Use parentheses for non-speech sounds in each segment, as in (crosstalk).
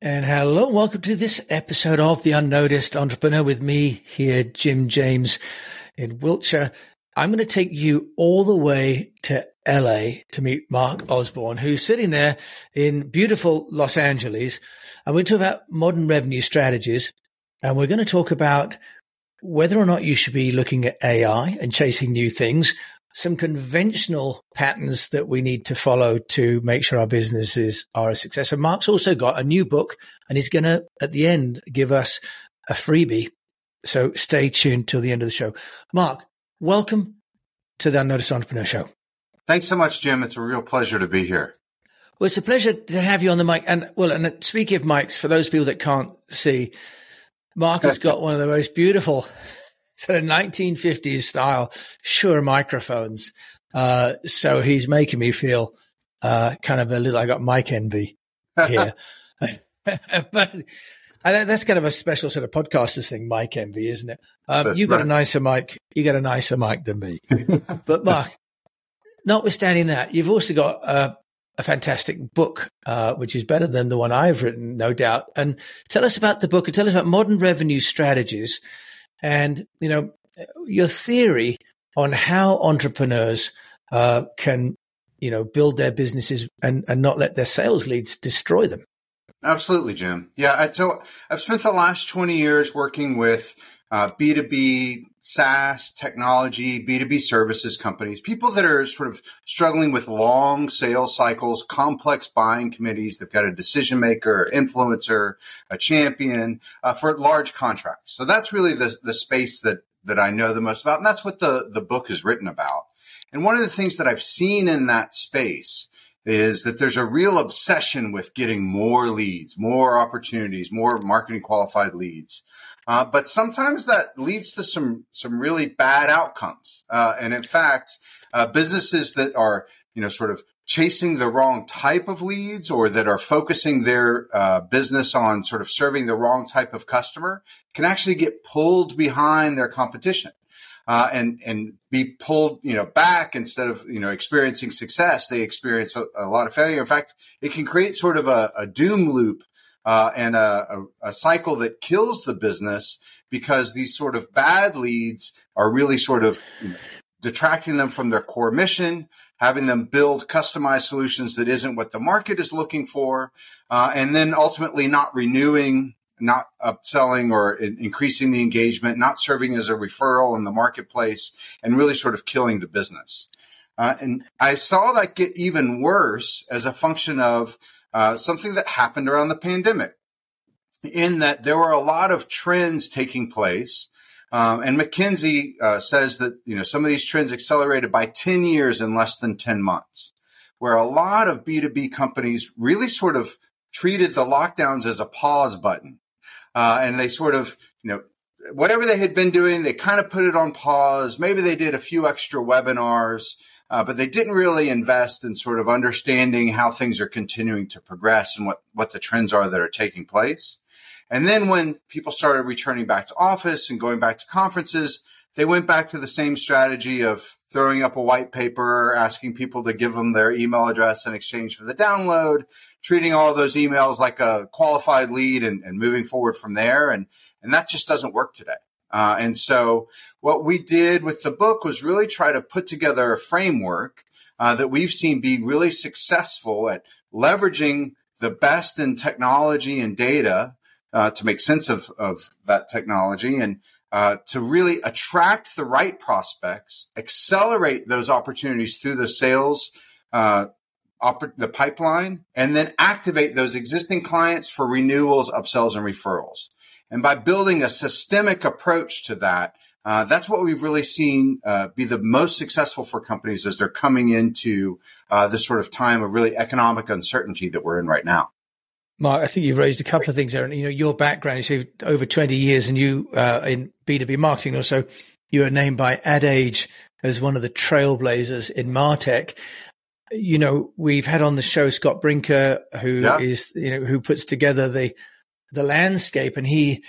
And hello, welcome to this episode of The Unnoticed Entrepreneur with me here, Jim James in Wiltshire. I'm going to take you all the way to LA to meet Mark Osborne, who's sitting there in beautiful Los Angeles. And we're talking about modern revenue strategies. And we're going to talk about whether or not you should be looking at AI and chasing new things, some conventional patterns that we need to follow to make sure our businesses are a success. And Mark's also got a new book and he's going to, at the end, give us a freebie. So stay tuned till the end of the show. Mark, welcome to the Unnoticed Entrepreneur Show. Thanks so much, Jim. It's a real pleasure to be here. Well, it's a pleasure to have you on the mic. And well, and speaking of mics, for those people that can't see, Mark has got one of the most beautiful sort of 1950s style Shure microphones. Uh, so he's making me feel uh, kind of a little, I got mic envy here. (laughs) (laughs) but that's kind of a special sort of podcasters thing, mic envy, isn't it? Um, you got right. a nicer mic. You got a nicer mic than me. but Mark, (laughs) notwithstanding that, you've also got uh, a fantastic book, uh, which is better than the one I've written, no doubt. And tell us about the book and tell us about modern revenue strategies and, you know, your theory on how entrepreneurs uh, can, you know, build their businesses and, and not let their sales leads destroy them. Absolutely, Jim. Yeah. So I've spent the last 20 years working with uh, B2B SaaS technology, B2B services companies, people that are sort of struggling with long sales cycles, complex buying committees. They've got a decision maker, influencer, a champion uh, for large contracts. So that's really the, the space that, that I know the most about. And that's what the, the book is written about. And one of the things that I've seen in that space is that there's a real obsession with getting more leads, more opportunities, more marketing qualified leads. Uh, but sometimes that leads to some some really bad outcomes. Uh, and in fact, uh, businesses that are you know sort of chasing the wrong type of leads or that are focusing their uh, business on sort of serving the wrong type of customer can actually get pulled behind their competition. Uh, and and be pulled, you know, back instead of you know experiencing success. They experience a, a lot of failure. In fact, it can create sort of a, a doom loop uh, and a, a, a, cycle that kills the business because these sort of bad leads are really sort of you know, detracting them from their core mission, having them build customized solutions that isn't what the market is looking for, uh, and then ultimately not renewing, not upselling or in- increasing the engagement, not serving as a referral in the marketplace, and really sort of killing the business. Uh, and I saw that get even worse as a function of uh, something that happened around the pandemic in that there were a lot of trends taking place. Um, and McKinsey uh, says that you know some of these trends accelerated by 10 years in less than 10 months, where a lot of B2B companies really sort of treated the lockdowns as a pause button. Uh, and they sort of, you know, whatever they had been doing, they kind of put it on pause. Maybe they did a few extra webinars uh, but they didn't really invest in sort of understanding how things are continuing to progress and what, what the trends are that are taking place. And then when people started returning back to office and going back to conferences, they went back to the same strategy of throwing up a white paper, asking people to give them their email address in exchange for the download, treating all those emails like a qualified lead and, and moving forward from there. And, and that just doesn't work today. Uh, and so what we did with the book was really try to put together a framework uh, that we've seen be really successful at leveraging the best in technology and data uh, to make sense of, of that technology and uh, to really attract the right prospects, accelerate those opportunities through the sales, uh, the pipeline, and then activate those existing clients for renewals, upsells, and referrals. And by building a systemic approach to that, uh, that's what we've really seen uh, be the most successful for companies as they're coming into uh, this sort of time of really economic uncertainty that we're in right now. Mark, I think you've raised a couple of things there. And, you know, your background, you say over 20 years and you, uh, in B2B marketing also, you were named by Ad Age as one of the trailblazers in Martech. You know, we've had on the show Scott Brinker, who yeah. is, you know, who puts together the the landscape. And he,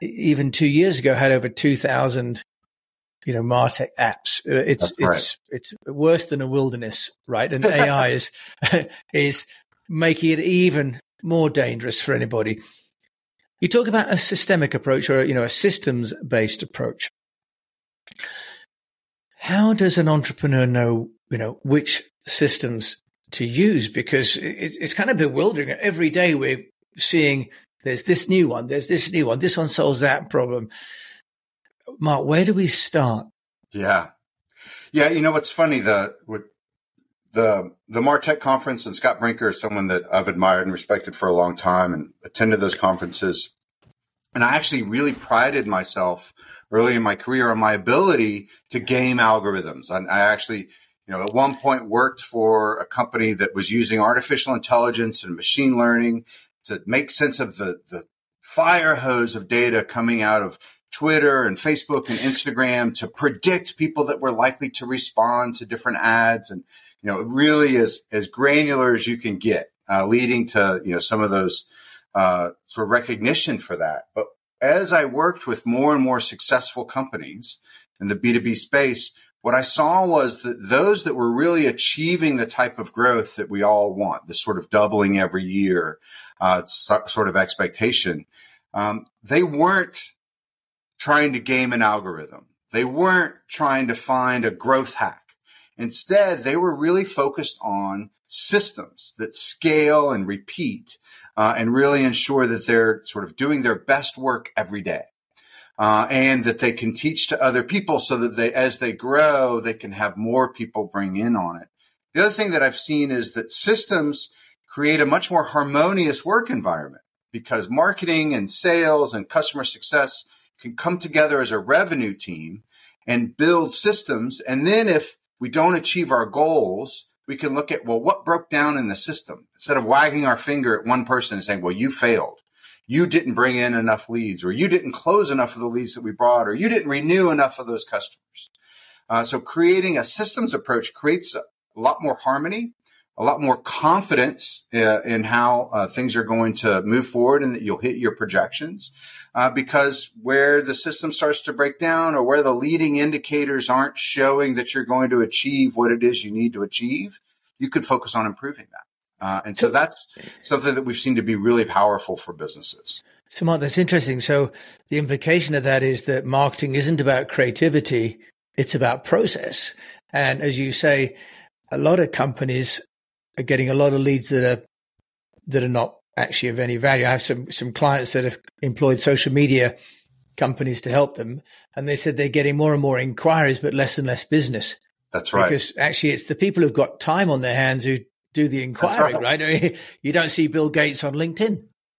even two years ago, had over 2000, you know, Martech apps. Uh, it's, right. it's, it's worse than a wilderness, right? And (laughs) AI is, (laughs) is making it even more dangerous for anybody. You talk about a systemic approach or, you know, a systems based approach. How does an entrepreneur know, you know, which systems to use? Because it's kind of bewildering. Every day we're seeing there's this new one, there's this new one, this one solves that problem. Mark, where do we start? Yeah. Yeah, you know what's funny the the the Martech conference and Scott Brinker is someone that I've admired and respected for a long time and attended those conferences. And I actually really prided myself early in my career on my ability to game algorithms. I, I actually, you know, at one point worked for a company that was using artificial intelligence and machine learning to make sense of the the fire hose of data coming out of Twitter and Facebook and Instagram to predict people that were likely to respond to different ads. And, you know, really is as granular as you can get, uh, leading to, you know, some of those, uh, sort of recognition for that. But as I worked with more and more successful companies in the B2B space, what I saw was that those that were really achieving the type of growth that we all want, this sort of doubling every year, uh, sort of expectation, um, they weren't trying to game an algorithm. They weren't trying to find a growth hack. Instead, they were really focused on systems that scale and repeat uh, and really ensure that they're sort of doing their best work every day. Uh, and that they can teach to other people so that they, as they grow, they can have more people bring in on it. The other thing that I've seen is that systems create a much more harmonious work environment because marketing and sales and customer success can come together as a revenue team and build systems. And then if we don't achieve our goals, we can look at, well, what broke down in the system instead of wagging our finger at one person and saying, well, you failed. You didn't bring in enough leads or you didn't close enough of the leads that we brought or you didn't renew enough of those customers. Uh, so creating a systems approach creates a lot more harmony a lot more confidence uh, in how uh, things are going to move forward and that you'll hit your projections. Uh, because where the system starts to break down or where the leading indicators aren't showing that you're going to achieve what it is you need to achieve, you could focus on improving that. Uh, and so that's something that we've seen to be really powerful for businesses. So, Mark, that's interesting. So, the implication of that is that marketing isn't about creativity, it's about process. And as you say, a lot of companies are getting a lot of leads that are that are not actually of any value. I have some some clients that have employed social media companies to help them, and they said they're getting more and more inquiries, but less and less business. That's right. Because actually, it's the people who've got time on their hands who do the inquiry, right. right? I mean, you don't see Bill Gates on LinkedIn.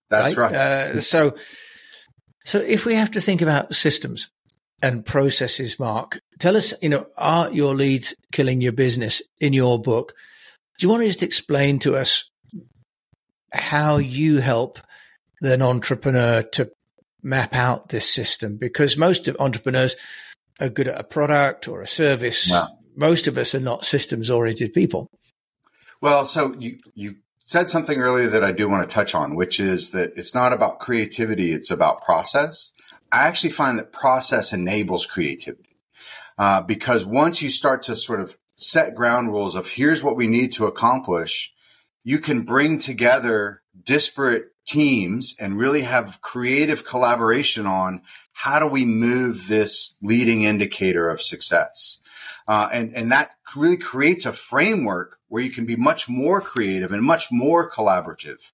That's right. right. Uh, so, so if we have to think about systems and processes, Mark, tell us, you know, are your leads killing your business in your book? Do you want to just explain to us how you help an entrepreneur to map out this system? Because most of entrepreneurs are good at a product or a service. Wow. Most of us are not systems oriented people. Well, so you, you said something earlier that I do want to touch on, which is that it's not about creativity, it's about process. I actually find that process enables creativity. Uh, because once you start to sort of set ground rules of here's what we need to accomplish, you can bring together disparate teams and really have creative collaboration on how do we move this leading indicator of success. Uh, and, and that really creates a framework where you can be much more creative and much more collaborative.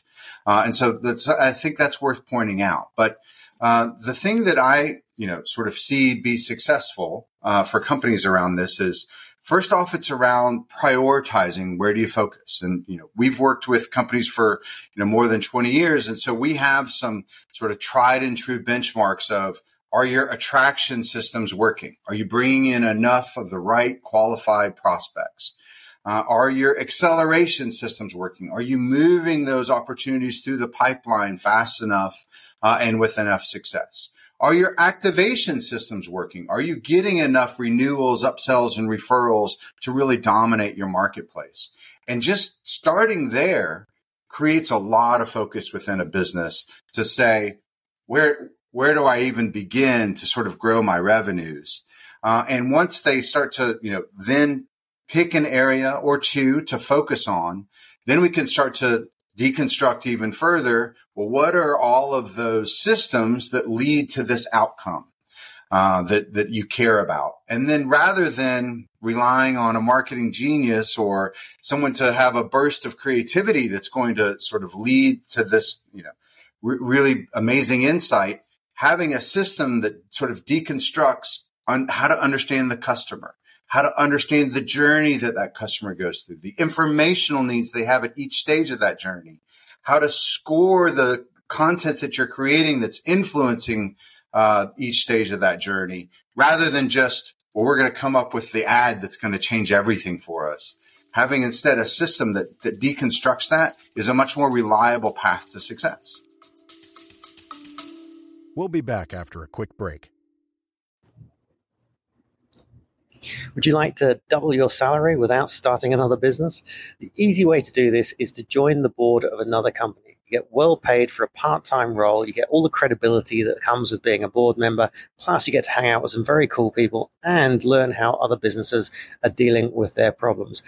Uh, and so that's, I think that's worth pointing out. But, uh, the thing that I, you know, sort of see be successful, uh, for companies around this is First off, it's around prioritizing where do you focus? And, you know, we've worked with companies for, you know, more than 20 years. And so we have some sort of tried and true benchmarks of are your attraction systems working? Are you bringing in enough of the right qualified prospects? Uh, are your acceleration systems working? Are you moving those opportunities through the pipeline fast enough uh, and with enough success? Are your activation systems working? Are you getting enough renewals, upsells, and referrals to really dominate your marketplace? And just starting there creates a lot of focus within a business to say, where, where do I even begin to sort of grow my revenues? Uh, and once they start to, you know, then pick an area or two to focus on, then we can start to deconstruct even further. Well, what are all of those systems that lead to this outcome? Uh, that that you care about, and then rather than relying on a marketing genius or someone to have a burst of creativity that's going to sort of lead to this, you know, re- really amazing insight, having a system that sort of deconstructs on how to understand the customer, how to understand the journey that that customer goes through, the informational needs they have at each stage of that journey, how to score the content that you're creating that's influencing uh, each stage of that journey, rather than just well, we're going to come up with the ad that's going to change everything for us. Having instead a system that, that deconstructs that is a much more reliable path to success. We'll be back after a quick break. Would you like to double your salary without starting another business? The easy way to do this is to join the board of another company. You get well paid for a part time role. You get all the credibility that comes with being a board member. Plus, you get to hang out with some very cool people and learn how other businesses are dealing with their problems.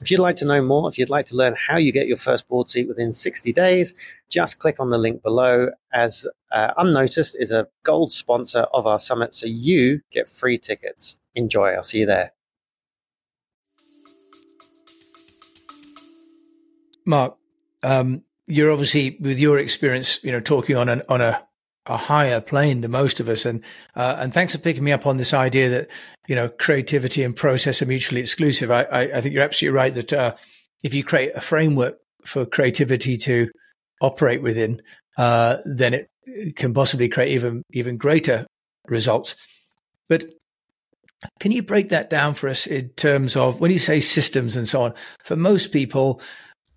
If you'd like to know more, if you'd like to learn how you get your first board seat within 60 days, just click on the link below. As uh, Unnoticed is a gold sponsor of our summit, so you get free tickets. Enjoy. I'll see you there. Mark, um, you're obviously with your experience, you know, talking on an on a a higher plane than most of us, and uh, and thanks for picking me up on this idea that you know creativity and process are mutually exclusive. I I, I think you're absolutely right that uh, if you create a framework for creativity to operate within, uh, then it can possibly create even even greater results. But can you break that down for us in terms of when you say systems and so on? For most people,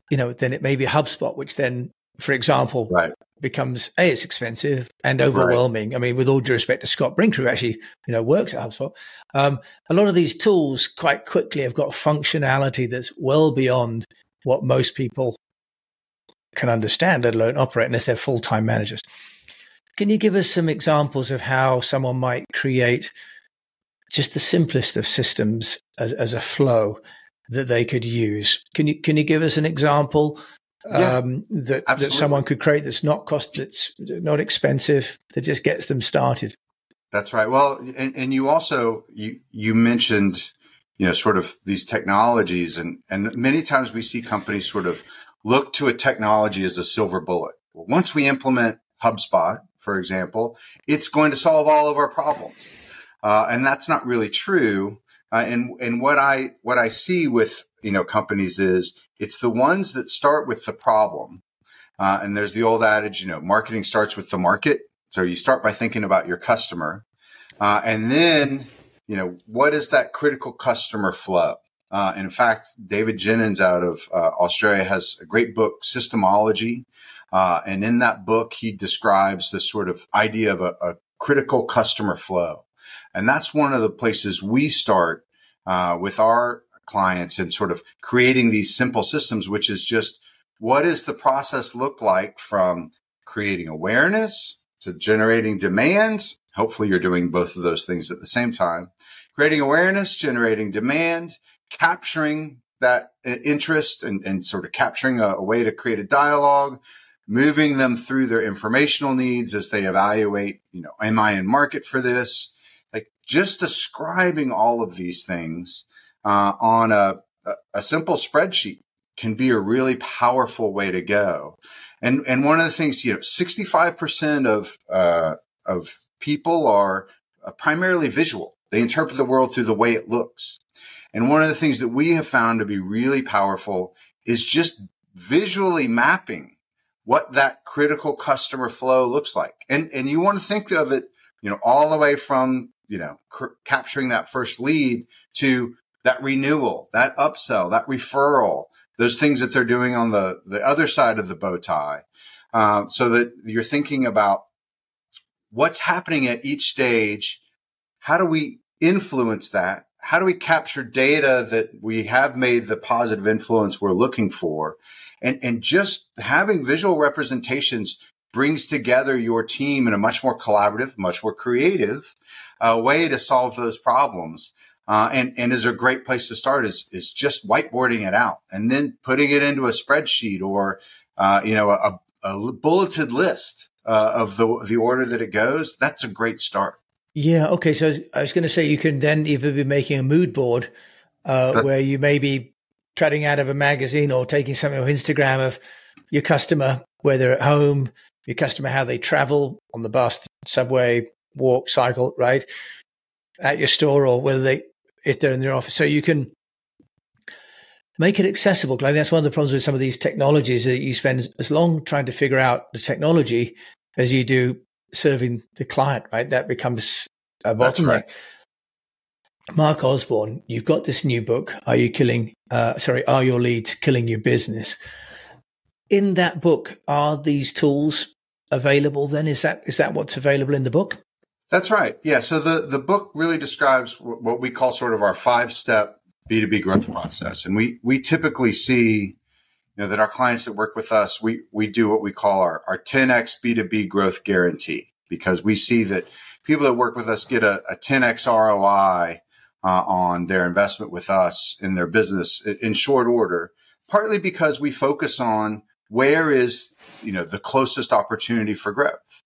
you know, then it may be HubSpot, which then, for example, right. becomes a it's expensive and overwhelming. Right. I mean, with all due respect to Scott Brinker, who actually you know works at HubSpot, um, a lot of these tools quite quickly have got functionality that's well beyond what most people can understand, let alone operate, unless they're full time managers. Can you give us some examples of how someone might create just the simplest of systems as, as a flow that they could use. Can you can you give us an example yeah, um, that that someone could create that's not cost that's not expensive that just gets them started? That's right. Well, and, and you also you you mentioned you know sort of these technologies and and many times we see companies sort of look to a technology as a silver bullet. Well, once we implement HubSpot, for example, it's going to solve all of our problems. Uh, and that's not really true. Uh, and and what I what I see with you know companies is it's the ones that start with the problem. Uh, and there's the old adage, you know, marketing starts with the market. So you start by thinking about your customer, uh, and then you know what is that critical customer flow. Uh, in fact, David Jenyns out of uh, Australia has a great book, Systemology, uh, and in that book he describes this sort of idea of a, a critical customer flow. And that's one of the places we start uh, with our clients and sort of creating these simple systems, which is just what does the process look like from creating awareness to generating demand? Hopefully, you're doing both of those things at the same time. Creating awareness, generating demand, capturing that interest and, and sort of capturing a, a way to create a dialogue, moving them through their informational needs as they evaluate, you know, am I in market for this? Just describing all of these things uh, on a, a simple spreadsheet can be a really powerful way to go. And and one of the things, you know, sixty five percent of uh, of people are uh, primarily visual. They interpret the world through the way it looks. And one of the things that we have found to be really powerful is just visually mapping what that critical customer flow looks like. And and you want to think of it, you know, all the way from you know, capturing that first lead to that renewal, that upsell, that referral, those things that they're doing on the, the other side of the bow tie. Uh, so that you're thinking about what's happening at each stage. How do we influence that? How do we capture data that we have made the positive influence we're looking for? And, and just having visual representations brings together your team in a much more collaborative, much more creative uh, way to solve those problems. Uh, and, and is a great place to start is, is just whiteboarding it out and then putting it into a spreadsheet or uh, you know, a, a bulleted list uh, of the the order that it goes, that's a great start. Yeah. Okay. So I was going to say you can then either be making a mood board uh, where you may be treading out of a magazine or taking something off Instagram of your customer, whether at home, your customer, how they travel on the bus, subway, walk, cycle, right? At your store or whether they, if they're in their office. So you can make it accessible. I think that's one of the problems with some of these technologies that you spend as long trying to figure out the technology as you do serving the client, right? That becomes a bottleneck. Right. Mark Osborne, you've got this new book, Are You Killing, uh, sorry, Are Your Leads Killing Your Business? In that book, are these tools available then? Is that, is that what's available in the book? That's right. Yeah. So the, the book really describes what we call sort of our five step B2B growth process. And we, we typically see, you know, that our clients that work with us, we, we do what we call our, our 10x B2B growth guarantee because we see that people that work with us get a, a 10x ROI uh, on their investment with us in their business in short order, partly because we focus on where is, you know, the closest opportunity for growth.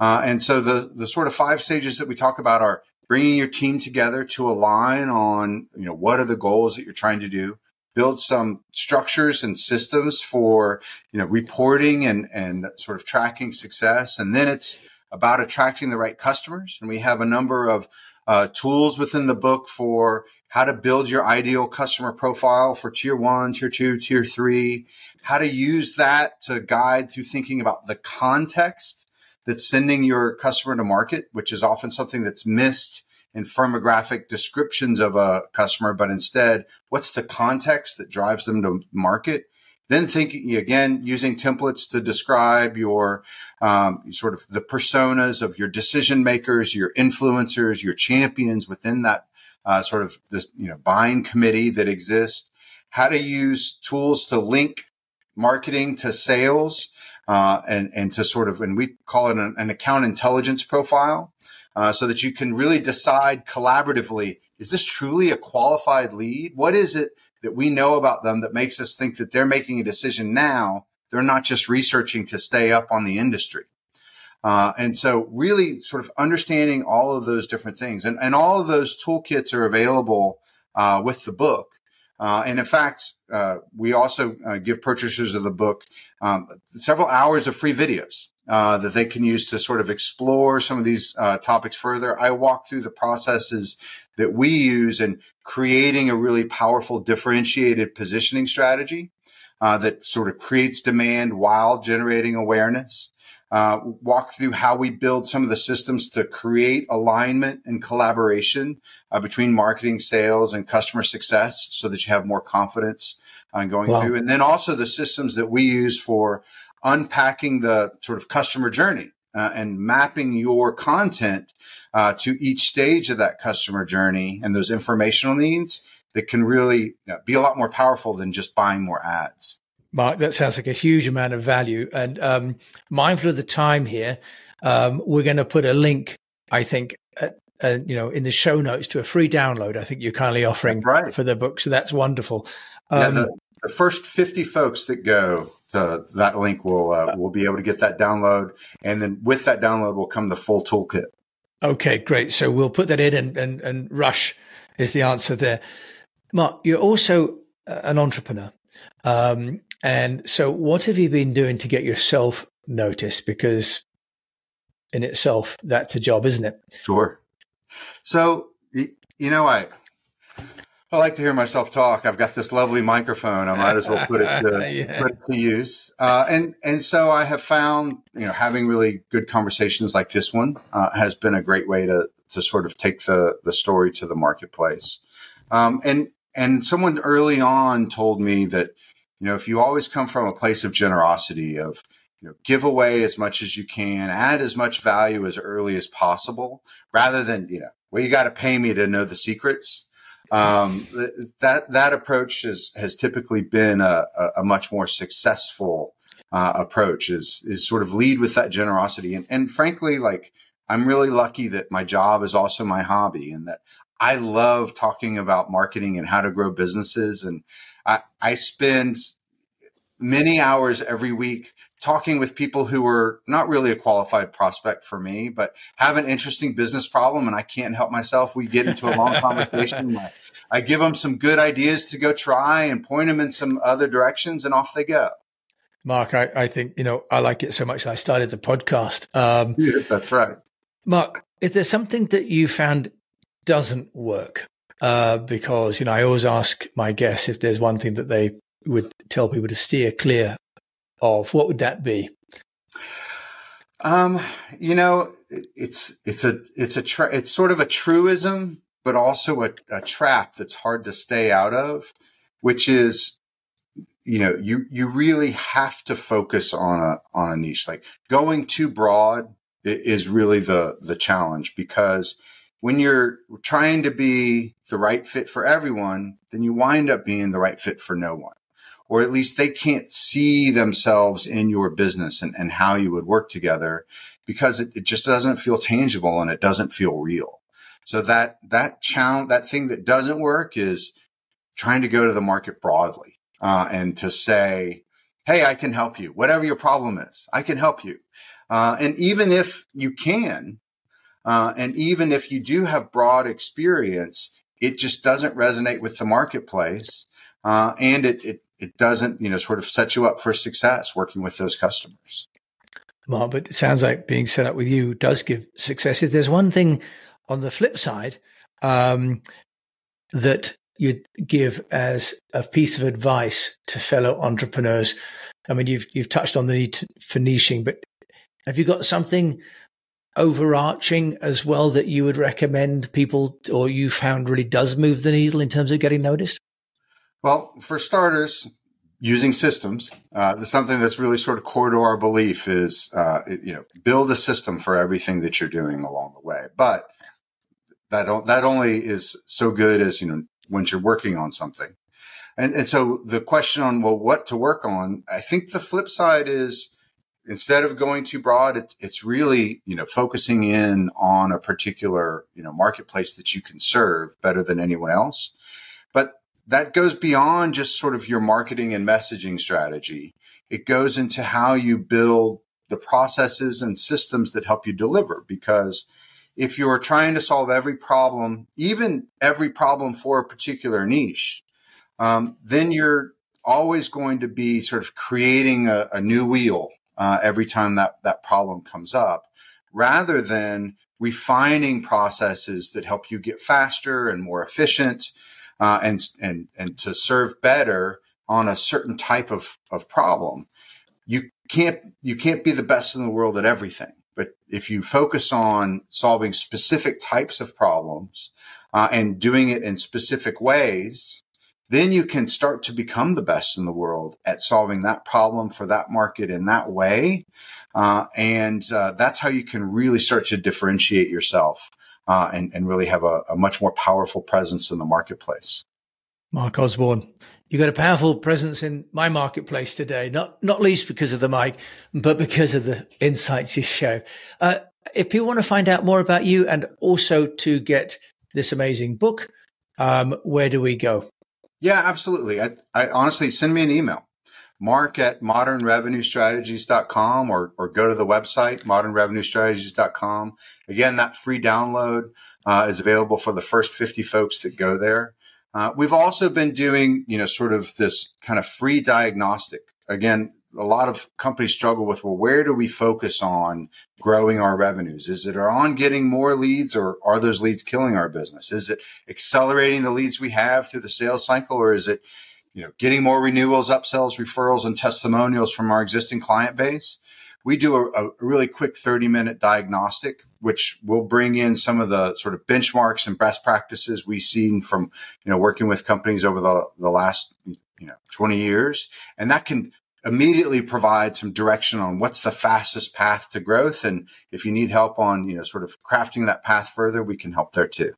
Uh, and so the, the sort of five stages that we talk about are bringing your team together to align on, you know, what are the goals that you're trying to do, build some structures and systems for, you know, reporting and, and sort of tracking success. And then it's about attracting the right customers. And we have a number of uh, tools within the book for how to build your ideal customer profile for tier one, tier two, tier three, how to use that to guide through thinking about the context that's sending your customer to market, which is often something that's missed in firmographic descriptions of a customer, but instead, what's the context that drives them to market? Then thinking again, using templates to describe your um, sort of the personas of your decision makers, your influencers, your champions within that uh, sort of this you know buying committee that exists. How to use tools to link marketing to sales uh, and and to sort of and we call it an, an account intelligence profile, uh, so that you can really decide collaboratively: is this truly a qualified lead? What is it? that we know about them that makes us think that they're making a decision now. They're not just researching to stay up on the industry. Uh, and so really sort of understanding all of those different things and, and all of those toolkits are available uh, with the book. Uh, and in fact, uh, we also uh, give purchasers of the book um, several hours of free videos uh, that they can use to sort of explore some of these topics further. I walk through the processes that we use in creating a really powerful differentiated positioning strategy uh, that sort of creates demand while generating awareness. Uh, walk through how we build some of the systems to create alignment and collaboration uh, between marketing, sales, and customer success so that you have more confidence on going wow. through. And then also the systems that we use for unpacking the sort of customer journey uh, and mapping your content uh, to each stage of that customer journey and those informational needs that can really be a lot more powerful than just buying more ads. Mark, that sounds like a huge amount of value. And um, mindful of the time here, um, we're going to put a link, I think, uh, uh, you know, in the show notes to a free download. I think you're kindly offering right. for the book, so that's wonderful. Um, yeah, the, the, first 50 folks that go to that link will uh, will be able to get that download, and then with that download will come the full toolkit. Okay, great. So we'll put that in, and and, and rush is the answer there. Mark, you're also an entrepreneur, um, and so what have you been doing to get yourself noticed? Because in itself, that's a job, isn't it? Sure. So you know, I I like to hear myself talk. I've got this lovely microphone. I might as well put it to, (laughs) yeah. put it to use. Uh, and and so I have found, you know, having really good conversations like this one uh, has been a great way to to sort of take the the story to the marketplace. Um, and and someone early on told me that, you know, if you always come from a place of generosity, of you know, give away as much as you can, add as much value as early as possible, rather than you know, well, you got to pay me to know the secrets um, that that approach is, has typically been a, a much more successful uh, approach. Is is sort of lead with that generosity, and and frankly, like I'm really lucky that my job is also my hobby, and that I love talking about marketing and how to grow businesses, and I I spend many hours every week talking with people who are not really a qualified prospect for me, but have an interesting business problem and I can't help myself. We get into a long (laughs) conversation. I, I give them some good ideas to go try and point them in some other directions and off they go. Mark, I, I think, you know, I like it so much that I started the podcast. Um, yeah, (laughs) that's right. Mark, if there's something that you found doesn't work, uh, because, you know, I always ask my guests if there's one thing that they would tell people to steer clear of, what would that be? Um, you know, it's it's a it's a tra- it's sort of a truism, but also a, a trap that's hard to stay out of, which is, you know, you you really have to focus on a on a niche. Like going too broad is really the the challenge because when you're trying to be the right fit for everyone, then you wind up being the right fit for no one or at least they can't see themselves in your business and, and how you would work together because it, it just doesn't feel tangible and it doesn't feel real. So that, that challenge, that thing that doesn't work is trying to go to the market broadly, uh, and to say, Hey, I can help you. Whatever your problem is, I can help you. Uh, and even if you can, uh, and even if you do have broad experience, it just doesn't resonate with the marketplace. Uh, and it, it, it doesn't, you know, sort of set you up for success working with those customers. Well, but it sounds like being set up with you does give successes. There's one thing on the flip side um, that you'd give as a piece of advice to fellow entrepreneurs. I mean, you've you've touched on the need for niching, but have you got something overarching as well that you would recommend people or you found really does move the needle in terms of getting noticed? Well, for starters, using systems. Uh, something that's really sort of core to our belief is, uh, you know, build a system for everything that you're doing along the way. But that that only is so good as you know once you're working on something. And and so the question on well, what to work on? I think the flip side is instead of going too broad, it, it's really you know focusing in on a particular you know marketplace that you can serve better than anyone else. But that goes beyond just sort of your marketing and messaging strategy. It goes into how you build the processes and systems that help you deliver. Because if you're trying to solve every problem, even every problem for a particular niche, um, then you're always going to be sort of creating a, a new wheel uh, every time that that problem comes up, rather than refining processes that help you get faster and more efficient uh, and and and to serve better on a certain type of of problem. You can't you can't be the best in the world at everything, but if you focus on solving specific types of problems uh, and doing it in specific ways, then you can start to become the best in the world at solving that problem for that market in that way. Uh, and uh, that's how you can really start to differentiate yourself uh, and, and really have a, a much more powerful presence in the marketplace. Mark Osborne, you've got a powerful presence in my marketplace today, not not least because of the mic, but because of the insights you show. Uh, if people want to find out more about you and also to get this amazing book, um, where do we go? Yeah, absolutely. I, I honestly send me an email mark at modernrevenuestrategies.com or, or go to the website, modernrevenuestrategies.com. Again, that free download uh, is available for the first 50 folks that go there. Uh, we've also been doing, you know, sort of this kind of free diagnostic. Again, a lot of companies struggle with, well, where do we focus on growing our revenues? Is it on getting more leads or are those leads killing our business? Is it accelerating the leads we have through the sales cycle or is it you know, getting more renewals, upsells, referrals, and testimonials from our existing client base. We do a, a really quick 30 minute diagnostic, which will bring in some of the sort of benchmarks and best practices we've seen from, you know, working with companies over the, the last, you know, 20 years. And that can immediately provide some direction on what's the fastest path to growth. And if you need help on, you know, sort of crafting that path further, we can help there too.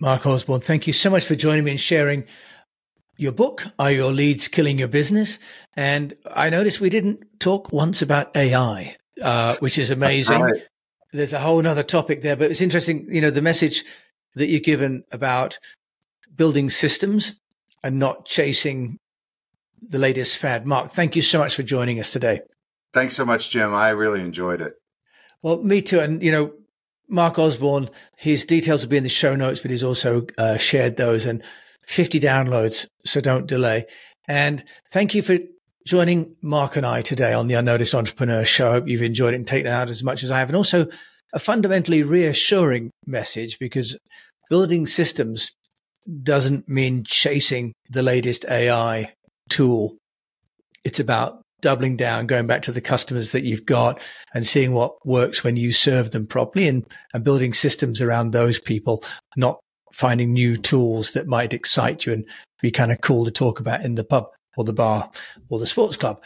Mark Osborne, thank you so much for joining me and sharing your book, Are Your Leads Killing Your Business? And I noticed we didn't talk once about AI, uh, which is amazing. Right. There's a whole other topic there, but it's interesting, you know, the message that you've given about building systems and not chasing the latest fad. Mark, thank you so much for joining us today. Thanks so much, Jim. I really enjoyed it. Well, me too. And, you know, Mark Osborne, his details will be in the show notes, but he's also uh, shared those and 50 downloads. So don't delay. And thank you for joining Mark and I today on the Unnoticed Entrepreneur Show. I hope you've enjoyed it and taken it out as much as I have. And also a fundamentally reassuring message because building systems doesn't mean chasing the latest AI tool. It's about doubling down, going back to the customers that you've got and seeing what works when you serve them properly and, and building systems around those people, not finding new tools that might excite you and be kind of cool to talk about in the pub or the bar or the sports club.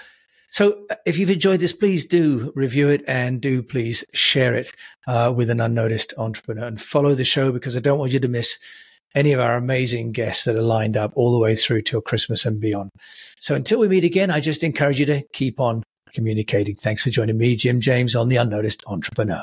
So uh, if you've enjoyed this, please do review it and do please share it uh, with an unnoticed entrepreneur and follow the show because I don't want you to miss any of our amazing guests that are lined up all the way through till Christmas and beyond. So until we meet again, I just encourage you to keep on communicating. Thanks for joining me, Jim James, on the Unnoticed Entrepreneur.